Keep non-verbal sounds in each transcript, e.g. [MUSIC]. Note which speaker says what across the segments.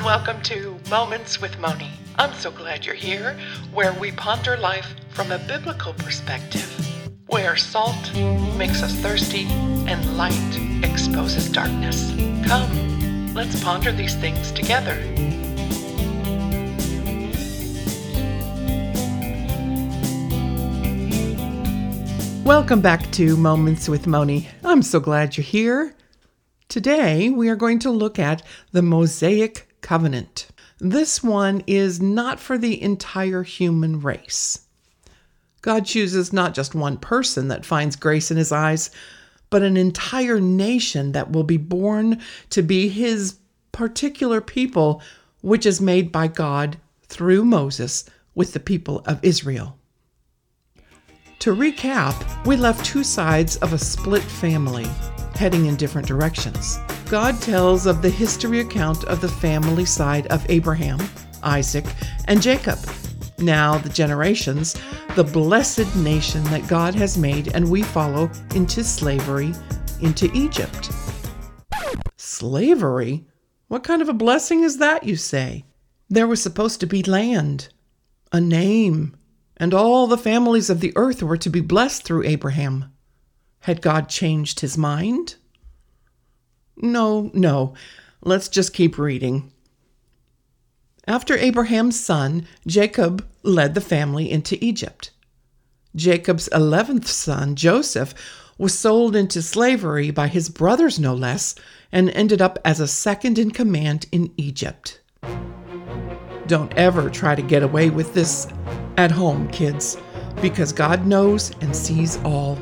Speaker 1: and welcome to Moments with Moni. I'm so glad you're here, where we ponder life from a biblical perspective, where salt makes us thirsty and light exposes darkness. Come, let's ponder these things together. Welcome back to Moments with Moni. I'm so glad you're here. Today, we are going to look at the Mosaic Covenant. This one is not for the entire human race. God chooses not just one person that finds grace in his eyes, but an entire nation that will be born to be his particular people, which is made by God through Moses with the people of Israel. To recap, we left two sides of a split family heading in different directions. God tells of the history account of the family side of Abraham, Isaac, and Jacob. Now, the generations, the blessed nation that God has made, and we follow into slavery into Egypt. Slavery? What kind of a blessing is that, you say? There was supposed to be land, a name, and all the families of the earth were to be blessed through Abraham. Had God changed his mind? No, no. Let's just keep reading. After Abraham's son, Jacob led the family into Egypt. Jacob's eleventh son, Joseph, was sold into slavery by his brothers, no less, and ended up as a second in command in Egypt. Don't ever try to get away with this at home, kids, because God knows and sees all.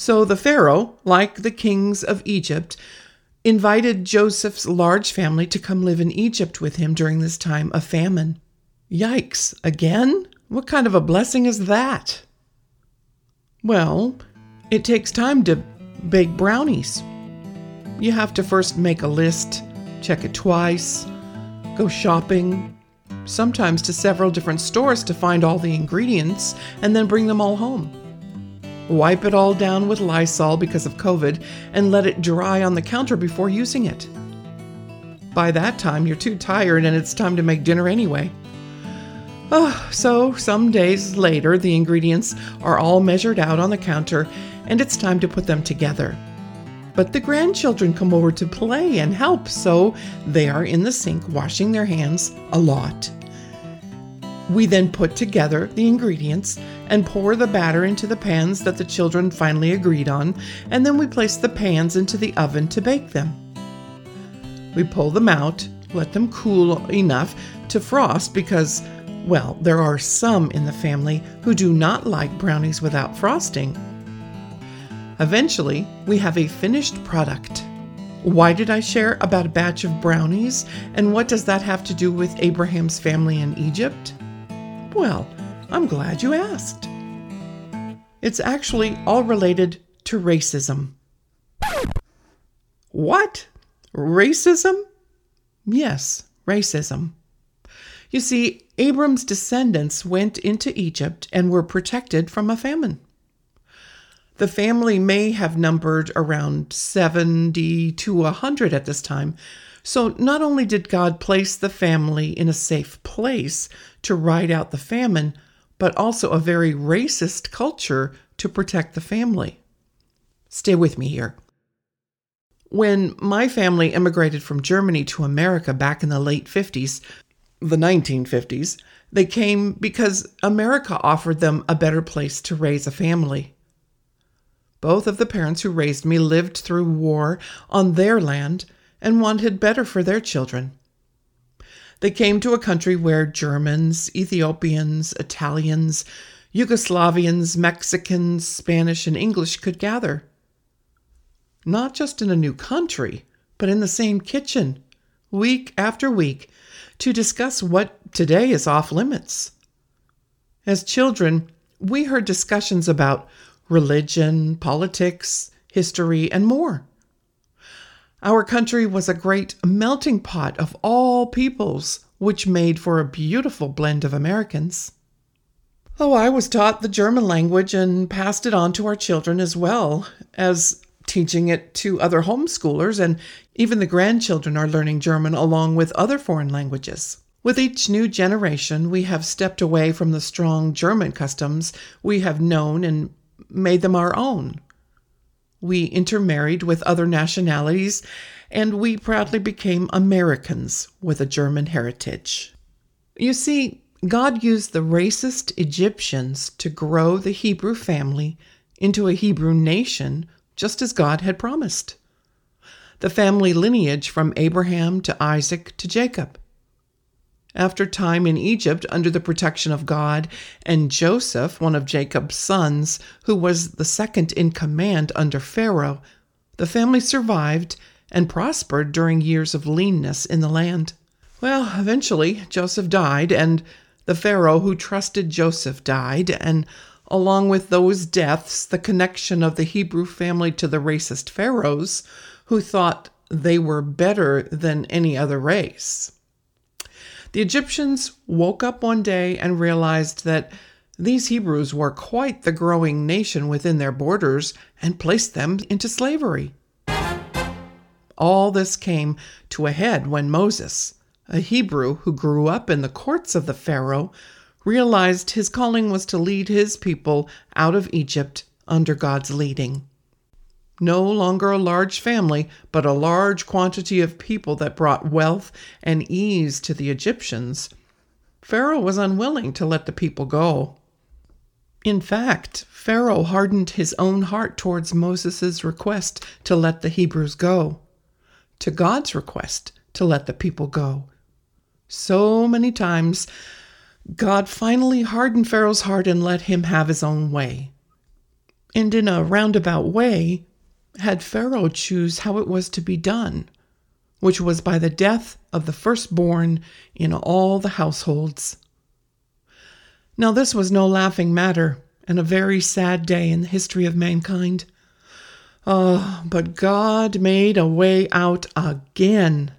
Speaker 1: So the Pharaoh, like the kings of Egypt, invited Joseph's large family to come live in Egypt with him during this time of famine. Yikes, again? What kind of a blessing is that? Well, it takes time to bake brownies. You have to first make a list, check it twice, go shopping, sometimes to several different stores to find all the ingredients, and then bring them all home wipe it all down with Lysol because of COVID, and let it dry on the counter before using it. By that time, you're too tired and it's time to make dinner anyway. Oh, so some days later, the ingredients are all measured out on the counter and it's time to put them together. But the grandchildren come over to play and help, so they are in the sink washing their hands a lot. We then put together the ingredients and pour the batter into the pans that the children finally agreed on, and then we place the pans into the oven to bake them. We pull them out, let them cool enough to frost because, well, there are some in the family who do not like brownies without frosting. Eventually, we have a finished product. Why did I share about a batch of brownies, and what does that have to do with Abraham's family in Egypt? Well, I'm glad you asked. It's actually all related to racism. What? Racism? Yes, racism. You see, Abram's descendants went into Egypt and were protected from a famine. The family may have numbered around 70 to 100 at this time, so not only did God place the family in a safe place to ride out the famine, but also a very racist culture to protect the family. Stay with me here. When my family immigrated from Germany to America back in the late 50s, the 1950s, they came because America offered them a better place to raise a family. Both of the parents who raised me lived through war on their land and wanted better for their children. They came to a country where Germans, Ethiopians, Italians, Yugoslavians, Mexicans, Spanish, and English could gather. Not just in a new country, but in the same kitchen, week after week, to discuss what today is off limits. As children, we heard discussions about religion, politics, history, and more. Our country was a great melting pot of all peoples, which made for a beautiful blend of Americans. Oh, I was taught the German language and passed it on to our children as well, as teaching it to other homeschoolers, and even the grandchildren are learning German along with other foreign languages. With each new generation, we have stepped away from the strong German customs we have known and made them our own. We intermarried with other nationalities, and we proudly became Americans with a German heritage. You see, God used the racist Egyptians to grow the Hebrew family into a Hebrew nation, just as God had promised. The family lineage from Abraham to Isaac to Jacob. After time in Egypt under the protection of God and Joseph, one of Jacob's sons, who was the second in command under Pharaoh, the family survived and prospered during years of leanness in the land. Well, eventually, Joseph died, and the Pharaoh who trusted Joseph died, and along with those deaths, the connection of the Hebrew family to the racist pharaohs who thought they were better than any other race. The Egyptians woke up one day and realized that these Hebrews were quite the growing nation within their borders and placed them into slavery. All this came to a head when Moses, a Hebrew who grew up in the courts of the Pharaoh, realized his calling was to lead his people out of Egypt under God's leading no longer a large family, but a large quantity of people that brought wealth and ease to the Egyptians, Pharaoh was unwilling to let the people go. In fact, Pharaoh hardened his own heart towards Moses' request to let the Hebrews go, to God's request to let the people go. So many times, God finally hardened Pharaoh's heart and let him have his own way. And in a roundabout way, had Pharaoh choose how it was to be done, which was by the death of the firstborn in all the households. Now, this was no laughing matter, and a very sad day in the history of mankind. Oh, but God made a way out again.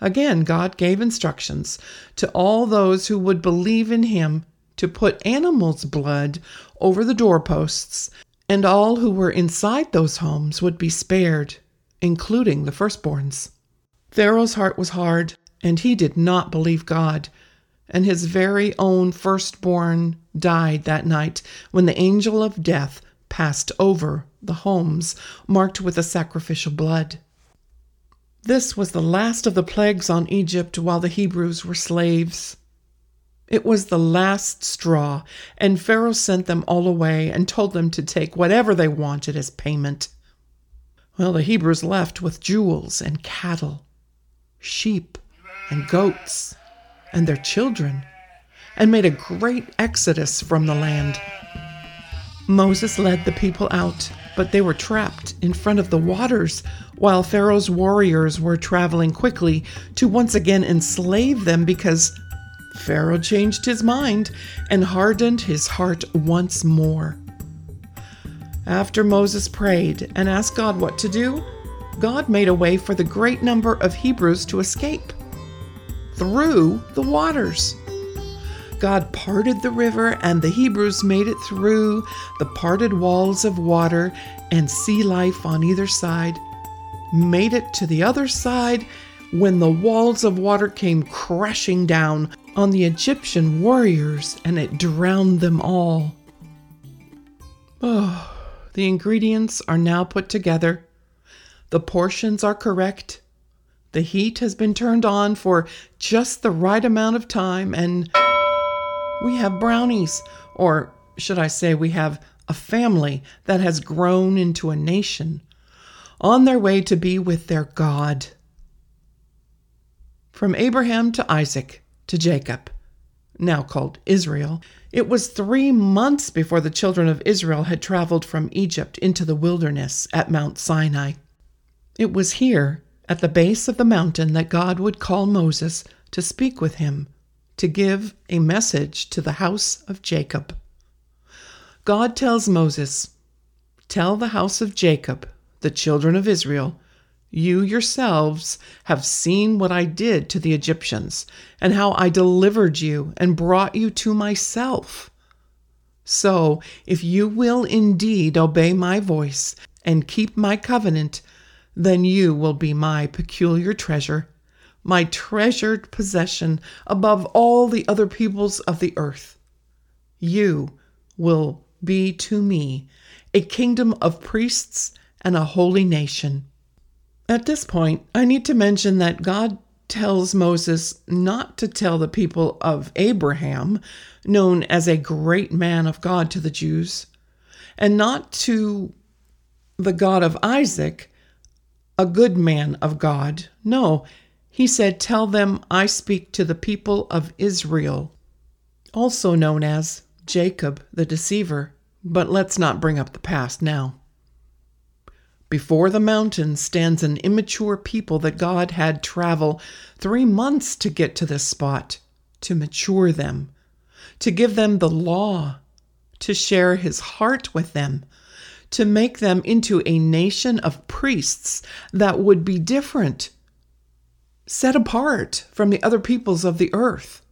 Speaker 1: Again, God gave instructions to all those who would believe in Him to put animals' blood over the doorposts and all who were inside those homes would be spared, including the firstborns. Pharaoh's heart was hard, and he did not believe God, and his very own firstborn died that night when the angel of death passed over the homes marked with the sacrificial blood. This was the last of the plagues on Egypt while the Hebrews were slaves. It was the last straw, and Pharaoh sent them all away and told them to take whatever they wanted as payment. Well, the Hebrews left with jewels and cattle, sheep and goats, and their children, and made a great exodus from the land. Moses led the people out, but they were trapped in front of the waters while Pharaoh's warriors were traveling quickly to once again enslave them because Pharaoh changed his mind and hardened his heart once more. After Moses prayed and asked God what to do, God made a way for the great number of Hebrews to escape through the waters. God parted the river, and the Hebrews made it through the parted walls of water and sea life on either side, made it to the other side when the walls of water came crashing down on the Egyptian warriors and it drowned them all. Oh, the ingredients are now put together. The portions are correct. The heat has been turned on for just the right amount of time, and we have brownies, or should I say, we have a family that has grown into a nation on their way to be with their God. From Abraham to Isaac, to Jacob, now called Israel, it was three months before the children of Israel had traveled from Egypt into the wilderness at Mount Sinai. It was here, at the base of the mountain, that God would call Moses to speak with him, to give a message to the house of Jacob. God tells Moses, Tell the house of Jacob, the children of Israel, you yourselves have seen what I did to the Egyptians, and how I delivered you and brought you to myself. So, if you will indeed obey my voice and keep my covenant, then you will be my peculiar treasure, my treasured possession above all the other peoples of the earth. You will be to me a kingdom of priests and a holy nation. At this point, I need to mention that God tells Moses not to tell the people of Abraham, known as a great man of God to the Jews, and not to the God of Isaac, a good man of God. No, he said, Tell them I speak to the people of Israel, also known as Jacob the deceiver. But let's not bring up the past now. Before the mountain stands an immature people that God had travel three months to get to this spot, to mature them, to give them the law, to share his heart with them, to make them into a nation of priests that would be different, set apart from the other peoples of the earth.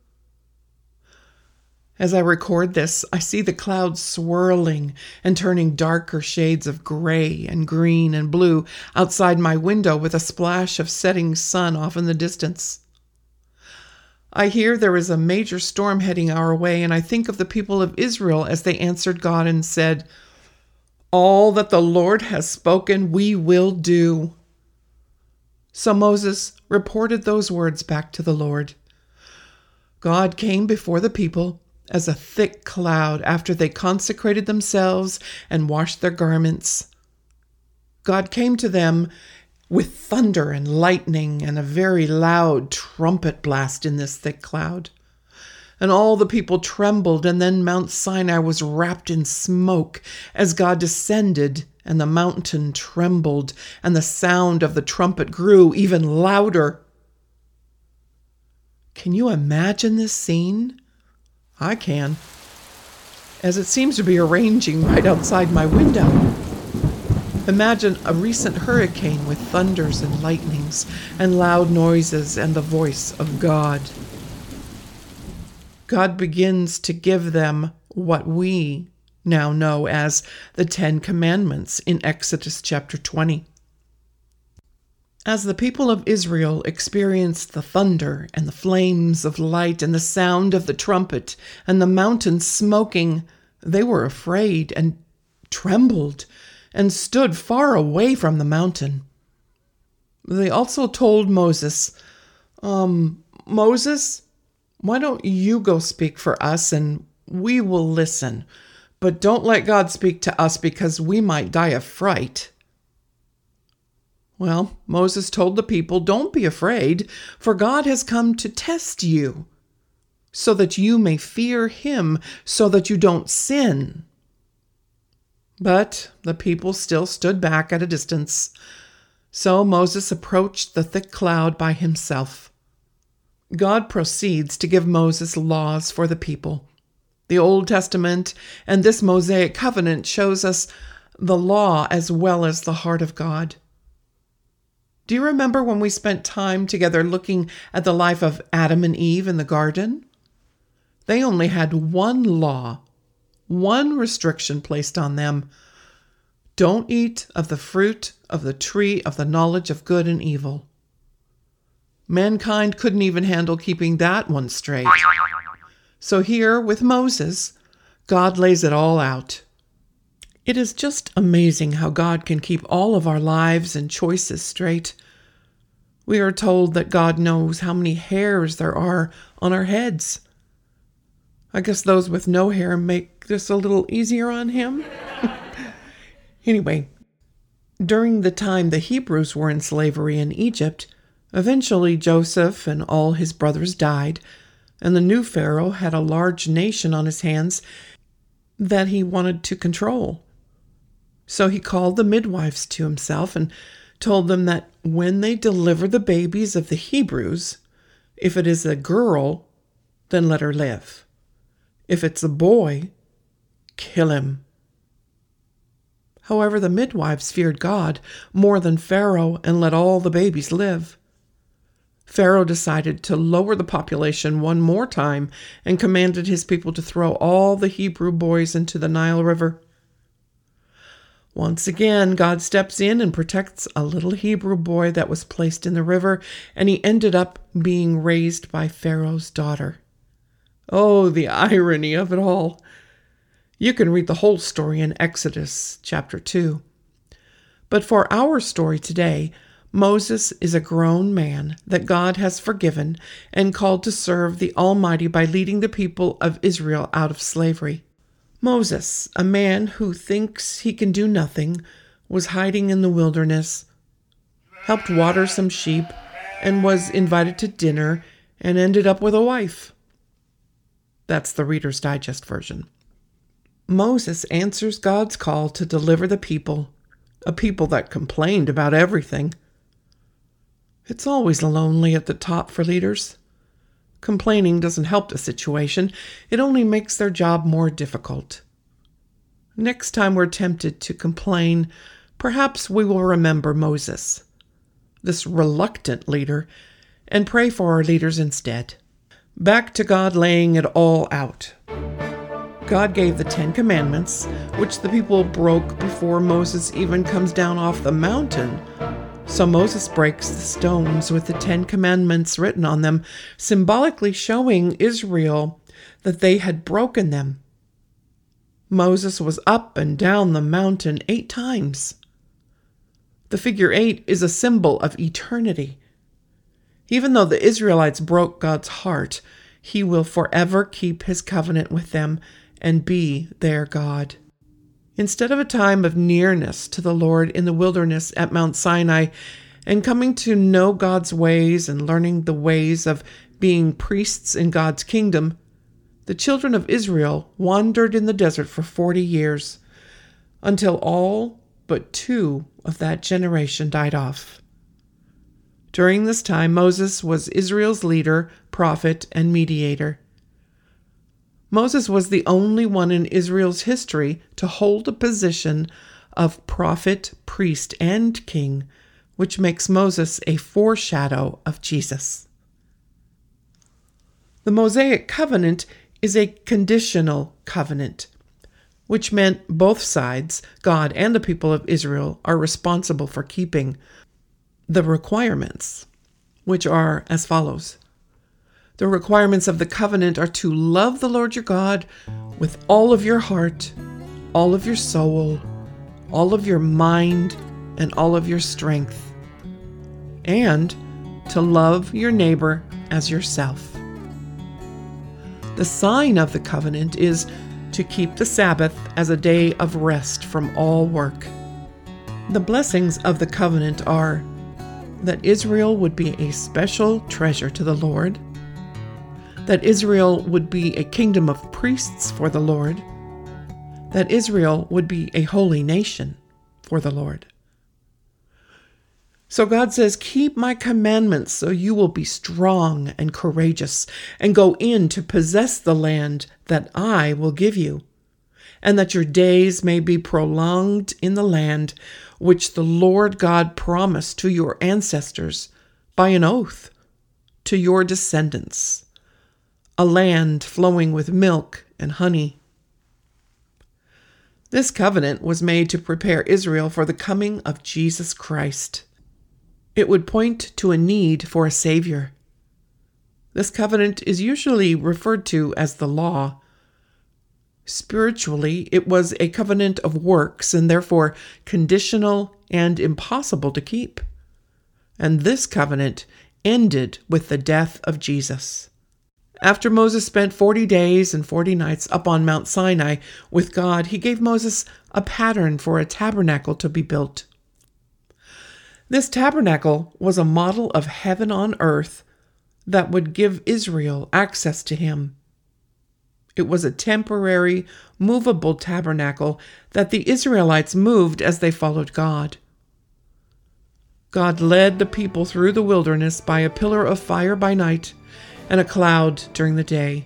Speaker 1: As I record this, I see the clouds swirling and turning darker shades of gray and green and blue outside my window with a splash of setting sun off in the distance. I hear there is a major storm heading our way, and I think of the people of Israel as they answered God and said, All that the Lord has spoken, we will do. So Moses reported those words back to the Lord. God came before the people as a thick cloud after they consecrated themselves and washed their garments. God came to them with thunder and lightning and a very loud trumpet blast in this thick cloud. And all the people trembled, and then Mount Sinai was wrapped in smoke as God descended, and the mountain trembled, and the sound of the trumpet grew even louder. Can you imagine this scene? I can, as it seems to be arranging right outside my window. Imagine a recent hurricane with thunders and lightnings and loud noises and the voice of God. God begins to give them what we now know as the Ten Commandments in Exodus chapter 20. As the people of Israel experienced the thunder and the flames of light and the sound of the trumpet and the mountain smoking, they were afraid and trembled and stood far away from the mountain. They also told Moses, Um, Moses, why don't you go speak for us and we will listen? But don't let God speak to us because we might die of fright. Well, Moses told the people, Don't be afraid, for God has come to test you, so that you may fear him, so that you don't sin. But the people still stood back at a distance. So Moses approached the thick cloud by himself. God proceeds to give Moses laws for the people. The Old Testament and this Mosaic covenant shows us the law as well as the heart of God. Do you remember when we spent time together looking at the life of Adam and Eve in the garden? They only had one law, one restriction placed on them don't eat of the fruit of the tree of the knowledge of good and evil. Mankind couldn't even handle keeping that one straight. So here with Moses, God lays it all out. It is just amazing how God can keep all of our lives and choices straight. We are told that God knows how many hairs there are on our heads. I guess those with no hair make this a little easier on him. [LAUGHS] anyway, during the time the Hebrews were in slavery in Egypt, eventually Joseph and all his brothers died, and the new Pharaoh had a large nation on his hands that he wanted to control. So he called the midwives to himself and told them that when they deliver the babies of the Hebrews, if it is a girl, then let her live. If it's a boy, kill him. However, the midwives feared God more than Pharaoh and let all the babies live. Pharaoh decided to lower the population one more time and commanded his people to throw all the Hebrew boys into the Nile River. Once again, God steps in and protects a little Hebrew boy that was placed in the river, and he ended up being raised by Pharaoh's daughter. Oh, the irony of it all. You can read the whole story in Exodus chapter 2. But for our story today, Moses is a grown man that God has forgiven and called to serve the Almighty by leading the people of Israel out of slavery. Moses, a man who thinks he can do nothing, was hiding in the wilderness, helped water some sheep, and was invited to dinner and ended up with a wife. That's the Reader's Digest version. Moses answers God's call to deliver the people, a people that complained about everything. It's always lonely at the top for leaders. Complaining doesn't help the situation, it only makes their job more difficult. Next time we're tempted to complain, perhaps we will remember Moses, this reluctant leader, and pray for our leaders instead. Back to God laying it all out. God gave the Ten Commandments, which the people broke before Moses even comes down off the mountain so Moses breaks the stones with the Ten Commandments written on them, symbolically showing Israel that they had broken them. Moses was up and down the mountain eight times. The figure eight is a symbol of eternity. Even though the Israelites broke God's heart, he will forever keep his covenant with them and be their God. Instead of a time of nearness to the Lord in the wilderness at Mount Sinai and coming to know God's ways and learning the ways of being priests in God's kingdom, the children of Israel wandered in the desert for 40 years until all but two of that generation died off. During this time, Moses was Israel's leader, prophet, and mediator. Moses was the only one in Israel's history to hold a position of prophet, priest, and king, which makes Moses a foreshadow of Jesus. The Mosaic covenant is a conditional covenant, which meant both sides, God and the people of Israel, are responsible for keeping the requirements, which are as follows the requirements of the covenant are to love the Lord your God with all of your heart, all of your soul, all of your mind, and all of your strength, and to love your neighbor as yourself. The sign of the covenant is to keep the Sabbath as a day of rest from all work. The blessings of the covenant are that Israel would be a special treasure to the Lord that Israel would be a kingdom of priests for the Lord, that Israel would be a holy nation for the Lord. So God says, Keep my commandments so you will be strong and courageous and go in to possess the land that I will give you, and that your days may be prolonged in the land which the Lord God promised to your ancestors by an oath to your descendants a land flowing with milk and honey. This covenant was made to prepare Israel for the coming of Jesus Christ. It would point to a need for a Savior. This covenant is usually referred to as the law. Spiritually, it was a covenant of works and therefore conditional and impossible to keep. And this covenant ended with the death of Jesus. After Moses spent 40 days and 40 nights up on Mount Sinai with God, he gave Moses a pattern for a tabernacle to be built. This tabernacle was a model of heaven on earth that would give Israel access to him. It was a temporary, movable tabernacle that the Israelites moved as they followed God. God led the people through the wilderness by a pillar of fire by night and a cloud during the day.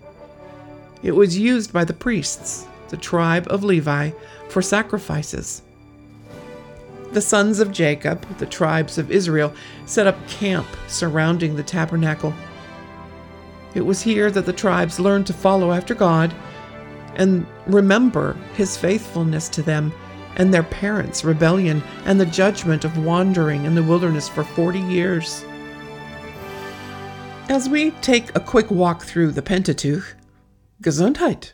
Speaker 1: It was used by the priests, the tribe of Levi, for sacrifices. The sons of Jacob, the tribes of Israel, set up camp surrounding the tabernacle. It was here that the tribes learned to follow after God and remember his faithfulness to them and their parents' rebellion and the judgment of wandering in the wilderness for 40 years. As we take a quick walk through the Pentateuch, Gesundheit.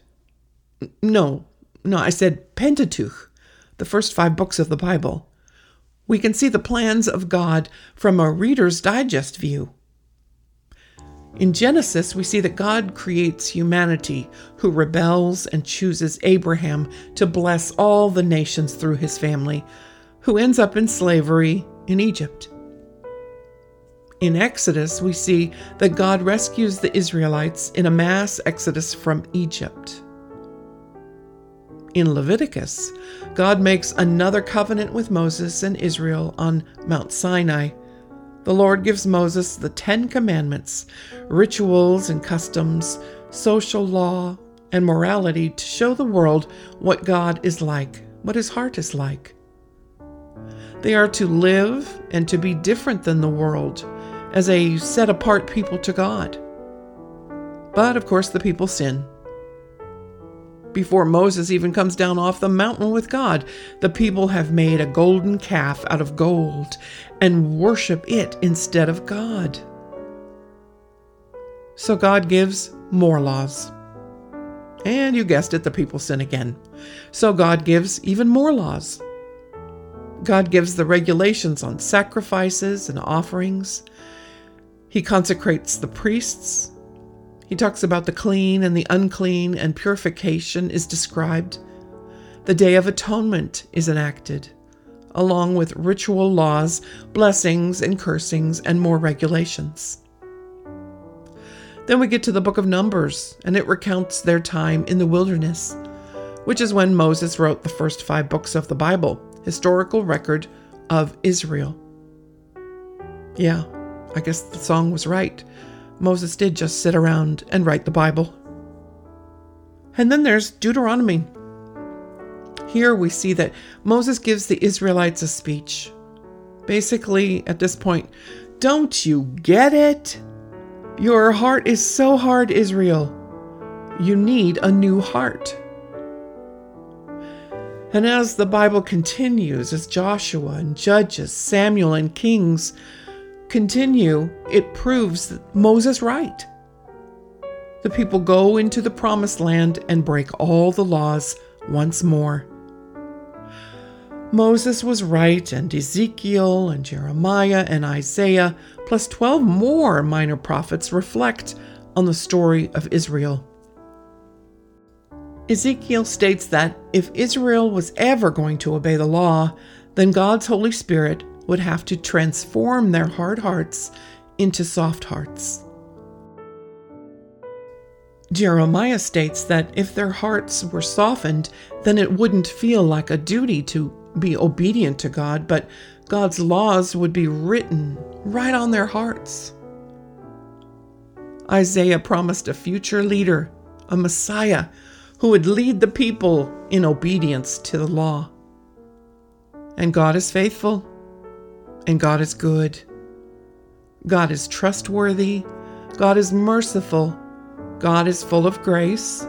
Speaker 1: No, no, I said Pentateuch, the first five books of the Bible. We can see the plans of God from a Reader's Digest view. In Genesis, we see that God creates humanity who rebels and chooses Abraham to bless all the nations through his family, who ends up in slavery in Egypt. In Exodus, we see that God rescues the Israelites in a mass exodus from Egypt. In Leviticus, God makes another covenant with Moses and Israel on Mount Sinai the Lord gives Moses the Ten Commandments, rituals and customs, social law, and morality to show the world what God is like, what his heart is like. They are to live and to be different than the world as a set apart people to God. But of course, the people sin before Moses even comes down off the mountain with God. The people have made a golden calf out of gold and worship it instead of God. So God gives more laws. And you guessed it, the people sin again. So God gives even more laws. God gives the regulations on sacrifices and offerings. He consecrates the priests he talks about the clean and the unclean, and purification is described. The Day of Atonement is enacted, along with ritual laws, blessings and cursings, and more regulations. Then we get to the book of Numbers, and it recounts their time in the wilderness, which is when Moses wrote the first five books of the Bible, historical record of Israel. Yeah, I guess the song was right. Moses did just sit around and write the Bible. And then there's Deuteronomy. Here we see that Moses gives the Israelites a speech. Basically, at this point, don't you get it? Your heart is so hard, Israel. You need a new heart. And as the Bible continues, as Joshua and Judges, Samuel and Kings continue, it proves Moses right. The people go into the promised land and break all the laws once more. Moses was right, and Ezekiel and Jeremiah and Isaiah, plus 12 more minor prophets, reflect on the story of Israel. Ezekiel states that if Israel was ever going to obey the law, then God's Holy Spirit would have to transform their hard hearts into soft hearts. Jeremiah states that if their hearts were softened, then it wouldn't feel like a duty to be obedient to God, but God's laws would be written right on their hearts. Isaiah promised a future leader, a Messiah, who would lead the people in obedience to the law. And God is faithful and God is good. God is trustworthy. God is merciful. God is full of grace.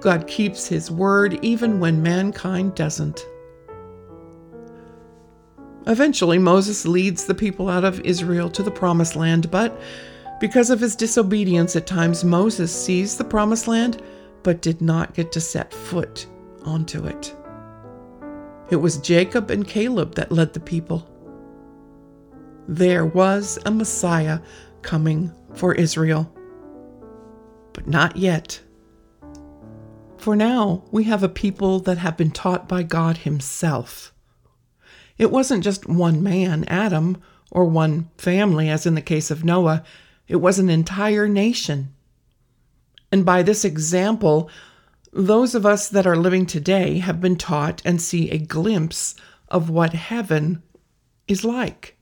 Speaker 1: God keeps his word even when mankind doesn't. Eventually, Moses leads the people out of Israel to the promised land, but because of his disobedience, at times Moses sees the promised land but did not get to set foot onto it. It was Jacob and Caleb that led the people there was a Messiah coming for Israel. But not yet. For now, we have a people that have been taught by God Himself. It wasn't just one man, Adam, or one family, as in the case of Noah, it was an entire nation. And by this example, those of us that are living today have been taught and see a glimpse of what heaven is like.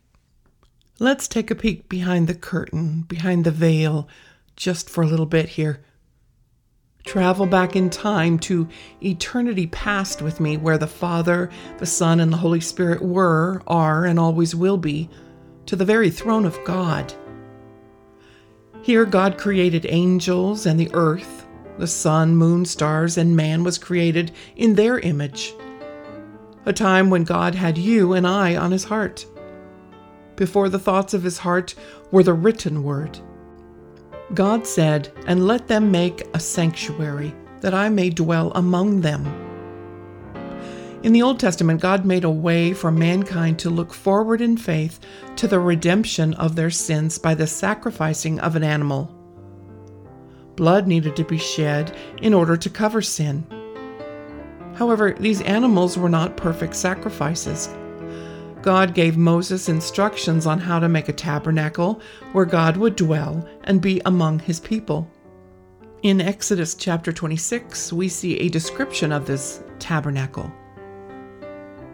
Speaker 1: Let's take a peek behind the curtain, behind the veil, just for a little bit here. Travel back in time to eternity past with me, where the Father, the Son, and the Holy Spirit were, are, and always will be, to the very throne of God. Here, God created angels and the earth, the sun, moon, stars, and man was created in their image. a time when God had you and I on his heart. Before the thoughts of his heart were the written word. God said, And let them make a sanctuary, that I may dwell among them. In the Old Testament, God made a way for mankind to look forward in faith to the redemption of their sins by the sacrificing of an animal. Blood needed to be shed in order to cover sin. However, these animals were not perfect sacrifices. God gave Moses instructions on how to make a tabernacle where God would dwell and be among his people. In Exodus chapter 26, we see a description of this tabernacle.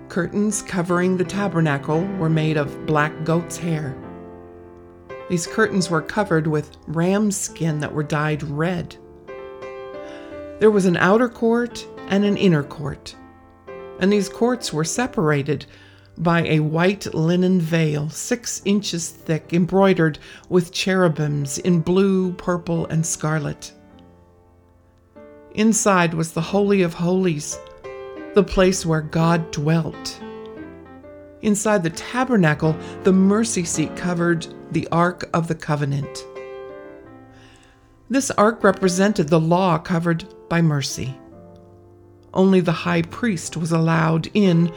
Speaker 1: Curtains covering the tabernacle were made of black goat's hair. These curtains were covered with ram's skin that were dyed red. There was an outer court and an inner court. And these courts were separated by a white linen veil, six inches thick, embroidered with cherubims in blue, purple, and scarlet. Inside was the Holy of Holies, the place where God dwelt. Inside the tabernacle, the mercy seat covered the Ark of the Covenant. This ark represented the law covered by mercy. Only the high priest was allowed in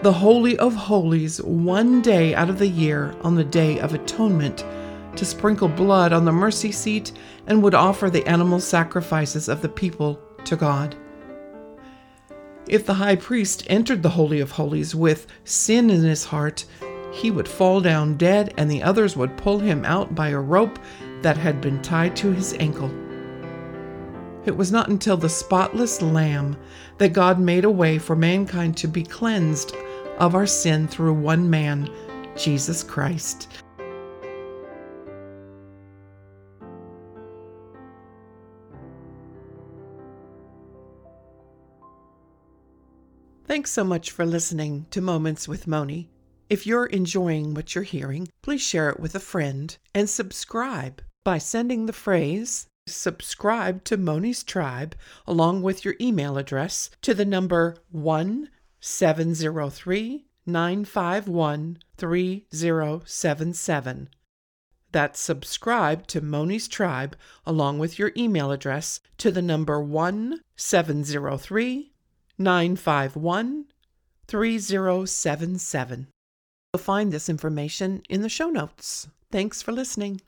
Speaker 1: the Holy of Holies one day out of the year on the Day of Atonement to sprinkle blood on the mercy seat and would offer the animal sacrifices of the people to God. If the high priest entered the Holy of Holies with sin in his heart, he would fall down dead and the others would pull him out by a rope that had been tied to his ankle. It was not until the spotless Lamb that God made a way for mankind to be cleansed of our sin through one man, Jesus Christ. Thanks so much for listening to Moments with Moni. If you're enjoying what you're hearing, please share it with a friend and subscribe by sending the phrase subscribe to Moni's Tribe along with your email address to the number 1703 951 3077. That's subscribe to Moni's Tribe along with your email address to the number 1703 951 3077. You'll find this information in the show notes. Thanks for listening.